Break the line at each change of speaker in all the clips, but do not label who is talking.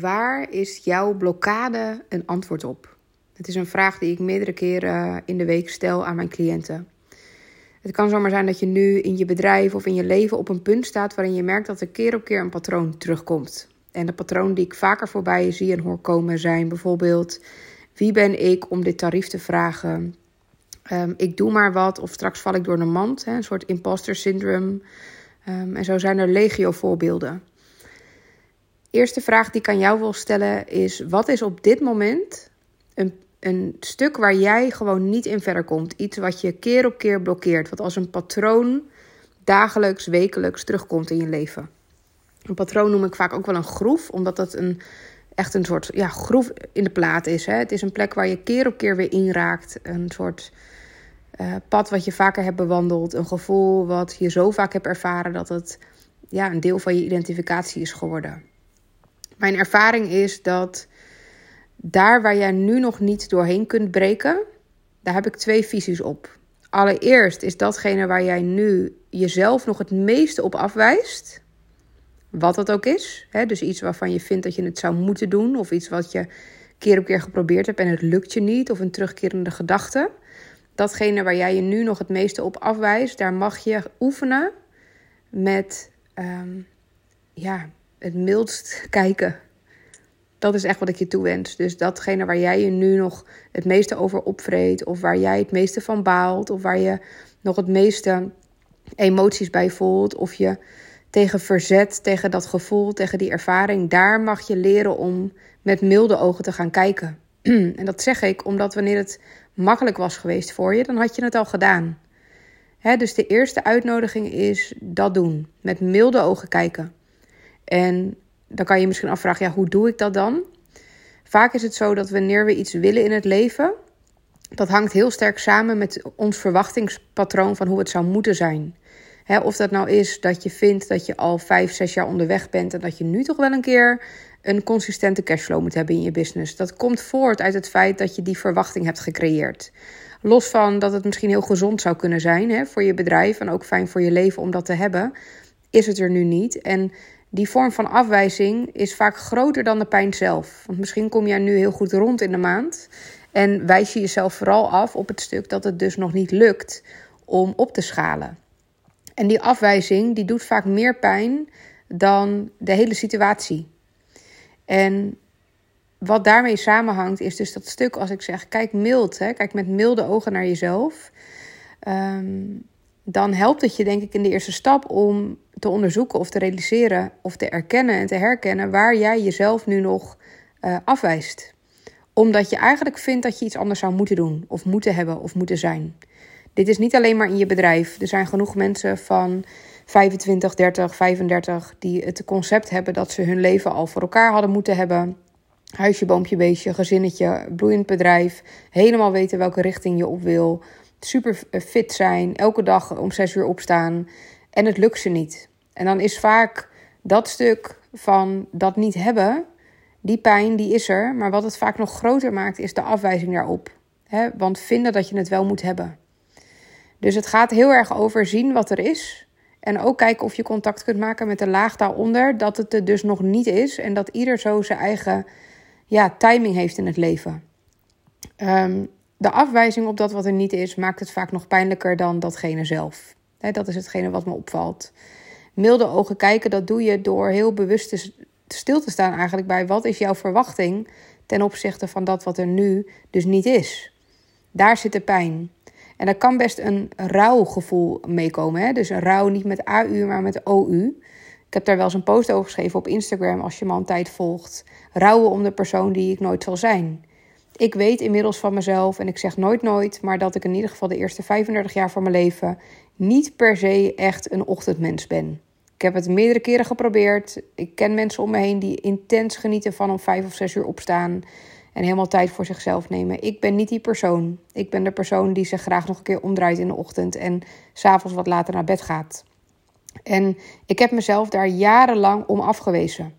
Waar is jouw blokkade een antwoord op? Het is een vraag die ik meerdere keren in de week stel aan mijn cliënten. Het kan zomaar zijn dat je nu in je bedrijf of in je leven op een punt staat waarin je merkt dat er keer op keer een patroon terugkomt. En de patroon die ik vaker voorbij zie en hoor komen zijn bijvoorbeeld: wie ben ik om dit tarief te vragen? Um, ik doe maar wat of straks val ik door de mand, hè, een soort imposter syndrome. Um, en zo zijn er legio voorbeelden. Eerste vraag die ik aan jou wil stellen is: wat is op dit moment een, een stuk waar jij gewoon niet in verder komt? Iets wat je keer op keer blokkeert, wat als een patroon dagelijks, wekelijks terugkomt in je leven. Een patroon noem ik vaak ook wel een groef, omdat dat een, echt een soort ja, groef in de plaat is. Hè? Het is een plek waar je keer op keer weer inraakt. Een soort uh, pad wat je vaker hebt bewandeld. Een gevoel wat je zo vaak hebt ervaren dat het ja, een deel van je identificatie is geworden. Mijn ervaring is dat daar waar jij nu nog niet doorheen kunt breken, daar heb ik twee visies op. Allereerst is datgene waar jij nu jezelf nog het meeste op afwijst. Wat dat ook is. Hè? Dus iets waarvan je vindt dat je het zou moeten doen. Of iets wat je keer op keer geprobeerd hebt en het lukt je niet. Of een terugkerende gedachte. Datgene waar jij je nu nog het meeste op afwijst, daar mag je oefenen met um, ja, het mildst kijken. Dat is echt wat ik je toewens. Dus datgene waar jij je nu nog het meeste over opvreet, of waar jij het meeste van baalt, of waar je nog het meeste emoties bij voelt, of je tegen verzet, tegen dat gevoel, tegen die ervaring, daar mag je leren om met milde ogen te gaan kijken. en dat zeg ik omdat wanneer het makkelijk was geweest voor je, dan had je het al gedaan. dus de eerste uitnodiging is dat doen. Met milde ogen kijken. En dan kan je misschien afvragen, ja, hoe doe ik dat dan? Vaak is het zo dat wanneer we iets willen in het leven, dat hangt heel sterk samen met ons verwachtingspatroon van hoe het zou moeten zijn. of dat nou is dat je vindt dat je al vijf, zes jaar onderweg bent en dat je nu toch wel een keer een consistente cashflow moet hebben in je business. Dat komt voort uit het feit dat je die verwachting hebt gecreëerd. Los van dat het misschien heel gezond zou kunnen zijn voor je bedrijf en ook fijn voor je leven om dat te hebben, is het er nu niet. En die vorm van afwijzing is vaak groter dan de pijn zelf. Want misschien kom jij nu heel goed rond in de maand en wijs je jezelf vooral af op het stuk dat het dus nog niet lukt om op te schalen. En die afwijzing die doet vaak meer pijn dan de hele situatie. En wat daarmee samenhangt is dus dat stuk als ik zeg, kijk mild, hè, kijk met milde ogen naar jezelf. Um, dan helpt het je denk ik in de eerste stap om te onderzoeken of te realiseren of te erkennen en te herkennen waar jij jezelf nu nog uh, afwijst. Omdat je eigenlijk vindt dat je iets anders zou moeten doen of moeten hebben of moeten zijn. Dit is niet alleen maar in je bedrijf. Er zijn genoeg mensen van 25, 30, 35 die het concept hebben dat ze hun leven al voor elkaar hadden moeten hebben. Huisje, boompje, beestje, gezinnetje, bloeiend bedrijf. Helemaal weten welke richting je op wil super fit zijn, elke dag om zes uur opstaan en het lukt ze niet. En dan is vaak dat stuk van dat niet hebben, die pijn die is er, maar wat het vaak nog groter maakt is de afwijzing daarop. Want vinden dat je het wel moet hebben. Dus het gaat heel erg over zien wat er is. En ook kijken of je contact kunt maken met de laag daaronder. Dat het er dus nog niet is. En dat ieder zo zijn eigen ja, timing heeft in het leven. Um, de afwijzing op dat wat er niet is, maakt het vaak nog pijnlijker dan datgene zelf. dat is hetgene wat me opvalt. Milde ogen kijken, dat doe je door heel bewust stil te staan eigenlijk bij wat is jouw verwachting ten opzichte van dat wat er nu dus niet is. Daar zit de pijn. En daar kan best een rouwgevoel meekomen. Hè? Dus een rouw niet met AU, maar met OU. Ik heb daar wel eens een post over geschreven op Instagram als je me al een tijd volgt. Rouwen om de persoon die ik nooit zal zijn. Ik weet inmiddels van mezelf, en ik zeg nooit nooit, maar dat ik in ieder geval de eerste 35 jaar van mijn leven niet per se echt een ochtendmens ben. Ik heb het meerdere keren geprobeerd. Ik ken mensen om me heen die intens genieten van om vijf of zes uur opstaan en helemaal tijd voor zichzelf nemen. Ik ben niet die persoon. Ik ben de persoon die zich graag nog een keer omdraait in de ochtend en s'avonds wat later naar bed gaat. En ik heb mezelf daar jarenlang om afgewezen.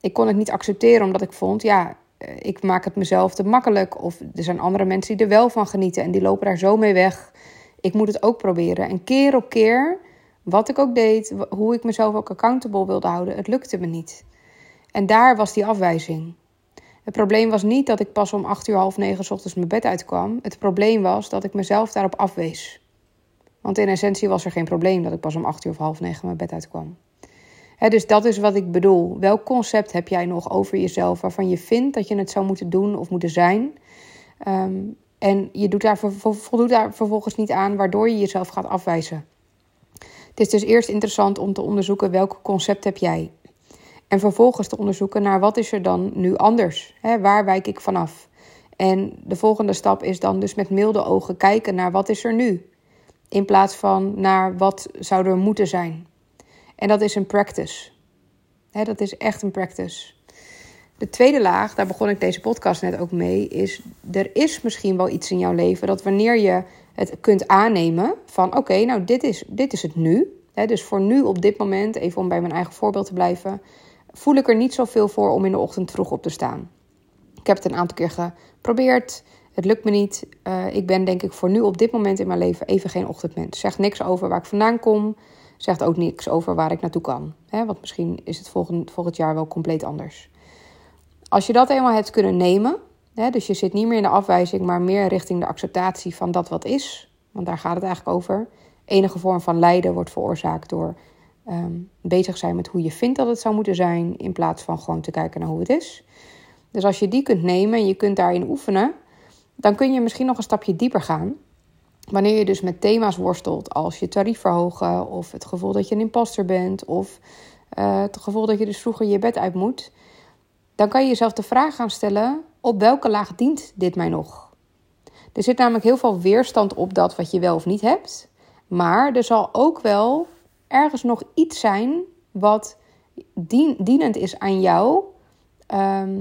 Ik kon het niet accepteren omdat ik vond, ja, ik maak het mezelf te makkelijk. Of er zijn andere mensen die er wel van genieten en die lopen daar zo mee weg. Ik moet het ook proberen. En keer op keer, wat ik ook deed, hoe ik mezelf ook accountable wilde houden, het lukte me niet. En daar was die afwijzing. Het probleem was niet dat ik pas om acht uur half negen s ochtends mijn bed uitkwam. Het probleem was dat ik mezelf daarop afwees. Want in essentie was er geen probleem dat ik pas om acht uur of half negen mijn bed uitkwam. Dus dat is wat ik bedoel. Welk concept heb jij nog over jezelf waarvan je vindt dat je het zou moeten doen of moeten zijn? Ehm, en je doet daar, voldoet daar vervolgens niet aan, waardoor je jezelf gaat afwijzen. Het is dus eerst interessant om te onderzoeken welk concept heb jij. En vervolgens te onderzoeken naar wat is er dan nu anders? Hè, waar wijk ik vanaf? En de volgende stap is dan dus met milde ogen kijken naar wat is er nu? In plaats van naar wat zou er moeten zijn. En dat is een practice. Dat is echt een practice. De tweede laag, daar begon ik deze podcast net ook mee, is er is misschien wel iets in jouw leven dat wanneer je het kunt aannemen van oké, nou dit is, dit is het nu. Dus voor nu op dit moment, even om bij mijn eigen voorbeeld te blijven, voel ik er niet zoveel voor om in de ochtend vroeg op te staan. Ik heb het een aantal keer geprobeerd. Het lukt me niet. Uh, ik ben denk ik voor nu op dit moment in mijn leven even geen ochtendmens. Zegt niks over waar ik vandaan kom. Zegt ook niks over waar ik naartoe kan. Hè, want misschien is het volgend, volgend jaar wel compleet anders. Als je dat eenmaal hebt kunnen nemen. Hè, dus je zit niet meer in de afwijzing, maar meer richting de acceptatie van dat wat is. Want daar gaat het eigenlijk over. Enige vorm van lijden wordt veroorzaakt door um, bezig zijn met hoe je vindt dat het zou moeten zijn, in plaats van gewoon te kijken naar hoe het is. Dus als je die kunt nemen en je kunt daarin oefenen, dan kun je misschien nog een stapje dieper gaan. Wanneer je dus met thema's worstelt als je tarief verhogen, of het gevoel dat je een imposter bent, of uh, het gevoel dat je dus vroeger je bed uit moet, dan kan je jezelf de vraag gaan stellen: op welke laag dient dit mij nog? Er zit namelijk heel veel weerstand op dat wat je wel of niet hebt. Maar er zal ook wel ergens nog iets zijn wat dienend is aan jou. Ehm,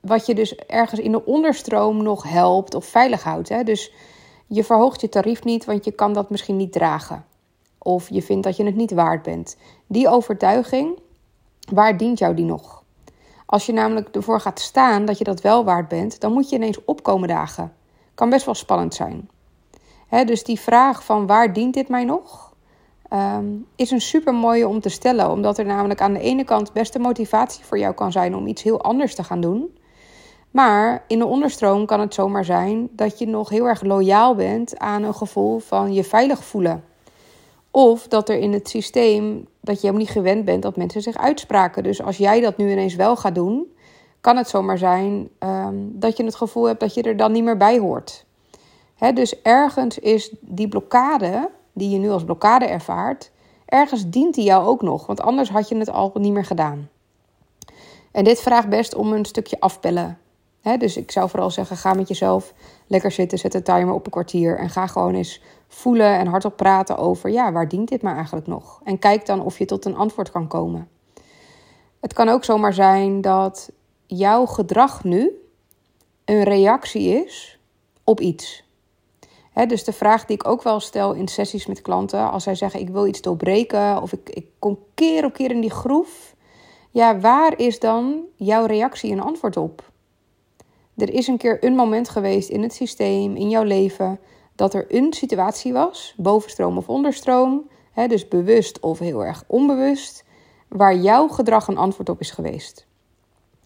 wat je dus ergens in de onderstroom nog helpt of veilig houdt. Hè? Dus je verhoogt je tarief niet, want je kan dat misschien niet dragen. Of je vindt dat je het niet waard bent. Die overtuiging, waar dient jou die nog? Als je namelijk ervoor gaat staan dat je dat wel waard bent, dan moet je ineens opkomen dagen. Kan best wel spannend zijn. dus die vraag van waar dient dit mij nog? um, is een super mooie om te stellen. Omdat er namelijk aan de ene kant beste motivatie voor jou kan zijn om iets heel anders te gaan doen. Maar in de onderstroom kan het zomaar zijn dat je nog heel erg loyaal bent aan een gevoel van je veilig voelen. Of dat er in het systeem dat je helemaal niet gewend bent dat mensen zich uitspraken. Dus als jij dat nu ineens wel gaat doen, kan het zomaar zijn um, dat je het gevoel hebt dat je er dan niet meer bij hoort. dus ergens is die blokkade die je nu als blokkade ervaart, ergens dient die jou ook nog, want anders had je het al niet meer gedaan. En dit vraagt best om een stukje afpellen. Dus ik zou vooral zeggen: ga met jezelf lekker zitten, zet een timer op een kwartier en ga gewoon eens voelen en hardop praten over: ja, waar dient dit maar eigenlijk nog? En kijk dan of je tot een antwoord kan komen. Het kan ook zomaar zijn dat jouw gedrag nu een reactie is op iets dus de vraag die ik ook wel stel in sessies met klanten, als zij zeggen ik wil iets doorbreken of ik, ik kom keer op keer in die groef, ja, waar is dan jouw reactie en antwoord op? Er is een keer een moment geweest in het systeem, in jouw leven, dat er een situatie was, bovenstroom of onderstroom, dus bewust of heel erg onbewust, waar jouw gedrag een antwoord op is geweest.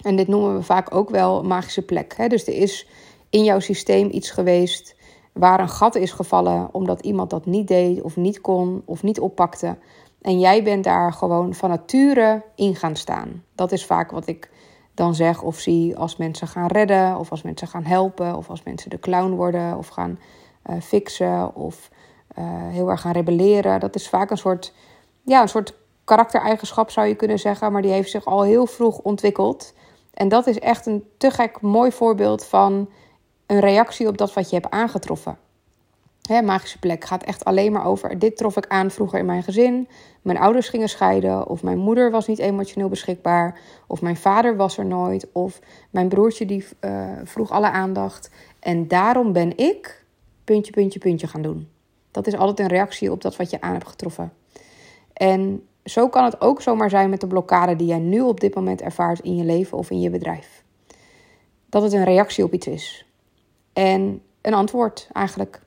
En dit noemen we vaak ook wel magische plek. Dus er is in jouw systeem iets geweest waar een gat is gevallen omdat iemand dat niet deed of niet kon of niet oppakte. En jij bent daar gewoon van nature in gaan staan. Dat is vaak wat ik dan zeg of zie als mensen gaan redden, of als mensen gaan helpen, of als mensen de clown worden, of gaan uh, fixen, of uh, heel erg gaan rebelleren. Dat is vaak een soort, ja, een soort karaktereigenschap zou je kunnen zeggen, maar die heeft zich al heel vroeg ontwikkeld. En dat is echt een te gek mooi voorbeeld van een reactie op dat wat je hebt aangetroffen. Hè, magische plek gaat echt alleen maar over. Dit trof ik aan vroeger in mijn gezin. Mijn ouders gingen scheiden. Of mijn moeder was niet emotioneel beschikbaar. Of mijn vader was er nooit. Of mijn broertje die uh, vroeg alle aandacht. En daarom ben ik puntje, puntje, puntje gaan doen. Dat is altijd een reactie op dat wat je aan hebt getroffen. En zo kan het ook zomaar zijn met de blokkade die jij nu op dit moment ervaart in je leven of in je bedrijf. Dat het een reactie op iets is en een antwoord eigenlijk.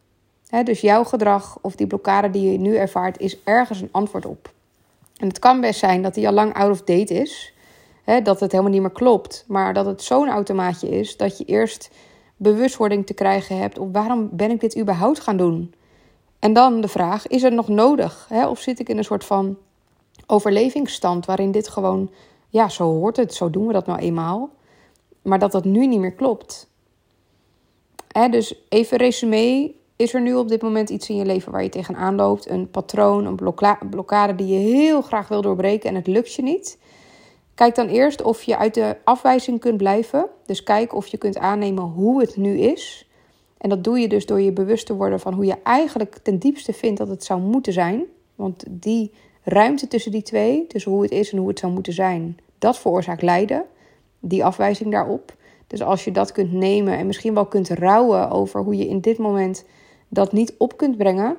Dus jouw gedrag of die blokkade die je nu ervaart, is ergens een antwoord op. En het kan best zijn dat die al lang out of date is. dat het helemaal niet meer klopt. Maar dat het zo'n automaatje is dat je eerst bewustwording te krijgen hebt op waarom ben ik dit überhaupt gaan doen? En dan de vraag, is het nog nodig? Of zit ik in een soort van overlevingsstand waarin dit gewoon, ja, zo hoort het, zo doen we dat nou eenmaal. Maar dat dat nu niet meer klopt. Dus even resume, is er nu op dit moment iets in je leven waar je tegenaan loopt? Een patroon, een blokkade die je heel graag wil doorbreken en het lukt je niet? Kijk dan eerst of je uit de afwijzing kunt blijven. Dus kijk of je kunt aannemen hoe het nu is. En dat doe je dus door je bewust te worden van hoe je eigenlijk ten diepste vindt dat het zou moeten zijn. Want die ruimte tussen die twee, tussen hoe het is en hoe het zou moeten zijn, dat veroorzaakt lijden. Die afwijzing daarop. Dus als je dat kunt nemen en misschien wel kunt rouwen over hoe je in dit moment dat niet op kunt brengen,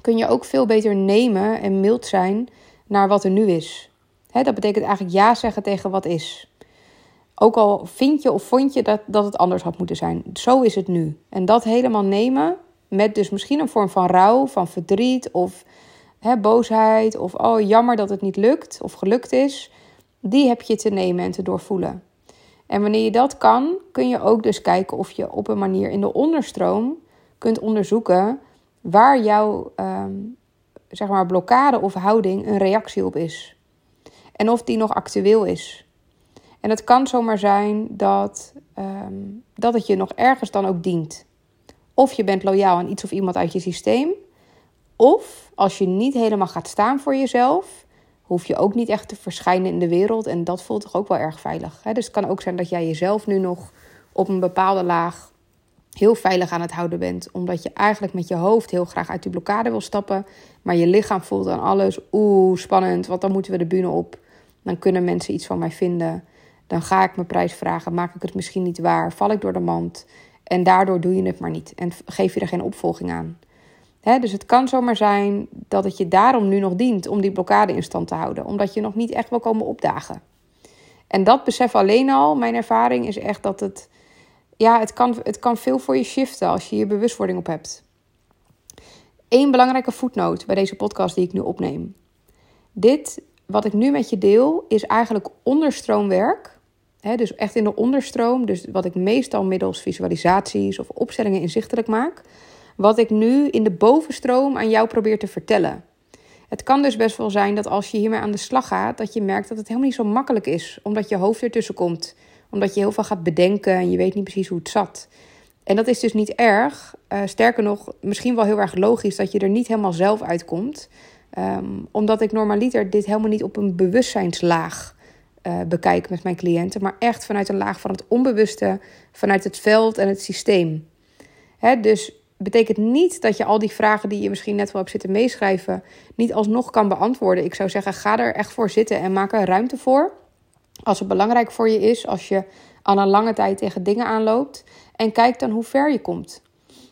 kun je ook veel beter nemen en mild zijn naar wat er nu is. dat betekent eigenlijk ja zeggen tegen wat is. Ook al vind je of vond je dat, dat het anders had moeten zijn. Zo is het nu. En dat helemaal nemen met dus misschien een vorm van rouw, van verdriet of boosheid. Of oh jammer dat het niet lukt of gelukt is. Die heb je te nemen en te doorvoelen. En wanneer je dat kan, kun je ook dus kijken of je op een manier in de onderstroom kunt onderzoeken waar jouw ehm, zeg maar blokkade of houding een reactie op is. En of die nog actueel is. En het kan zomaar zijn dat, ehm, dat het je nog ergens dan ook dient. Of je bent loyaal aan iets of iemand uit je systeem. Of als je niet helemaal gaat staan voor jezelf, hoef je ook niet echt te verschijnen in de wereld. En dat voelt toch ook wel erg veilig. Hè? Dus het kan ook zijn dat jij jezelf nu nog op een bepaalde laag heel veilig aan het houden bent. Omdat je eigenlijk met je hoofd heel graag uit die blokkade wil stappen. Maar je lichaam voelt aan alles. Oeh, spannend, want dan moeten we de bühne op. Dan kunnen mensen iets van mij vinden. Dan ga ik mijn prijs vragen. Maak ik het misschien niet waar? Val ik door de mand? En daardoor doe je het maar niet. En geef je er geen opvolging aan. dus het kan zomaar zijn dat het je daarom nu nog dient om die blokkade in stand te houden. Omdat je nog niet echt wil komen opdagen. En dat besef alleen al, mijn ervaring is echt dat het ja, het kan, het kan veel voor je shiften als je hier bewustwording op hebt. Eén belangrijke voetnoot bij deze podcast die ik nu opneem. Dit, wat ik nu met je deel, is eigenlijk onderstroomwerk. He, dus echt in de onderstroom. Dus wat ik meestal middels visualisaties of opstellingen inzichtelijk maak. Wat ik nu in de bovenstroom aan jou probeer te vertellen. Het kan dus best wel zijn dat als je hiermee aan de slag gaat, dat je merkt dat het helemaal niet zo makkelijk is, omdat je hoofd ertussen komt omdat je heel veel gaat bedenken en je weet niet precies hoe het zat. En dat is dus niet erg. Uh, sterker nog, misschien wel heel erg logisch dat je er niet helemaal zelf uitkomt. Um, omdat ik normaliter dit helemaal niet op een bewustzijnslaag uh, bekijk met mijn cliënten. Maar echt vanuit een laag van het onbewuste, vanuit het veld en het systeem. Hè, dus betekent niet dat je al die vragen die je misschien net wel hebt zitten meeschrijven, niet alsnog kan beantwoorden. Ik zou zeggen, ga er echt voor zitten en maak er ruimte voor. Als het belangrijk voor je is, als je al een lange tijd tegen dingen aanloopt. En kijk dan hoe ver je komt.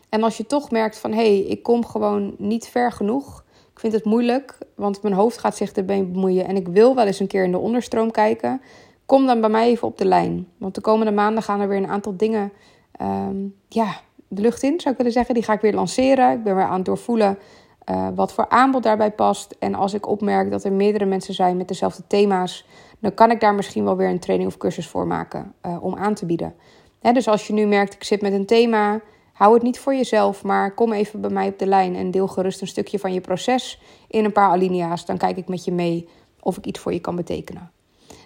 En als je toch merkt van hé, hey, ik kom gewoon niet ver genoeg. Ik vind het moeilijk, want mijn hoofd gaat zich erbij bemoeien. En ik wil wel eens een keer in de onderstroom kijken. Kom dan bij mij even op de lijn. Want de komende maanden gaan er weer een aantal dingen ehm, ja, de lucht in, zou ik willen zeggen. Die ga ik weer lanceren. Ik ben weer aan het doorvoelen uh, wat voor aanbod daarbij past. En als ik opmerk dat er meerdere mensen zijn met dezelfde thema's, dan kan ik daar misschien wel weer een training of cursus voor maken uh, om aan te bieden. dus als je nu merkt, ik zit met een thema, hou het niet voor jezelf, maar kom even bij mij op de lijn en deel gerust een stukje van je proces in een paar alinea's. Dan kijk ik met je mee of ik iets voor je kan betekenen.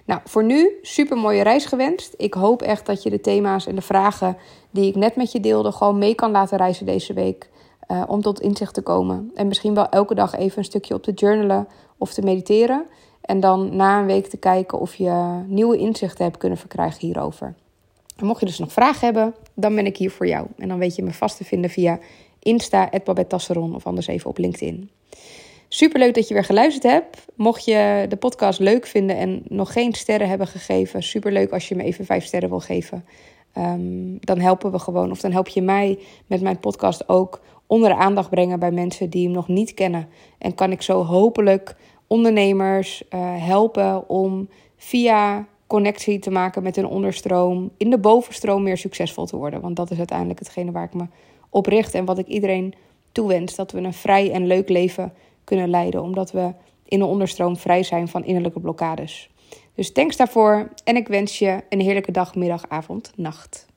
Nou, voor nu super mooie reis gewenst. Ik hoop echt dat je de thema's en de vragen die ik net met je deelde gewoon mee kan laten reizen deze week. Uh, om tot inzicht te komen. En misschien wel elke dag even een stukje op te journalen of te mediteren. En dan na een week te kijken of je nieuwe inzichten hebt kunnen verkrijgen hierover. En mocht je dus nog vragen hebben, dan ben ik hier voor jou. En dan weet je me vast te vinden via Insta, Tasseron of anders even op LinkedIn. Superleuk dat je weer geluisterd hebt. Mocht je de podcast leuk vinden en nog geen sterren hebben gegeven, superleuk als je me even vijf sterren wil geven. Um, dan helpen we gewoon, of dan help je mij met mijn podcast ook onder de aandacht brengen bij mensen die hem nog niet kennen. En kan ik zo hopelijk ondernemers uh, helpen om via connectie te maken met een onderstroom in de bovenstroom meer succesvol te worden. Want dat is uiteindelijk hetgene waar ik me op richt en wat ik iedereen toewens. Dat we een vrij en leuk leven kunnen leiden, omdat we in de onderstroom vrij zijn van innerlijke blokkades. Dus thanks daarvoor en ik wens je een heerlijke dag, middag, avond, nacht.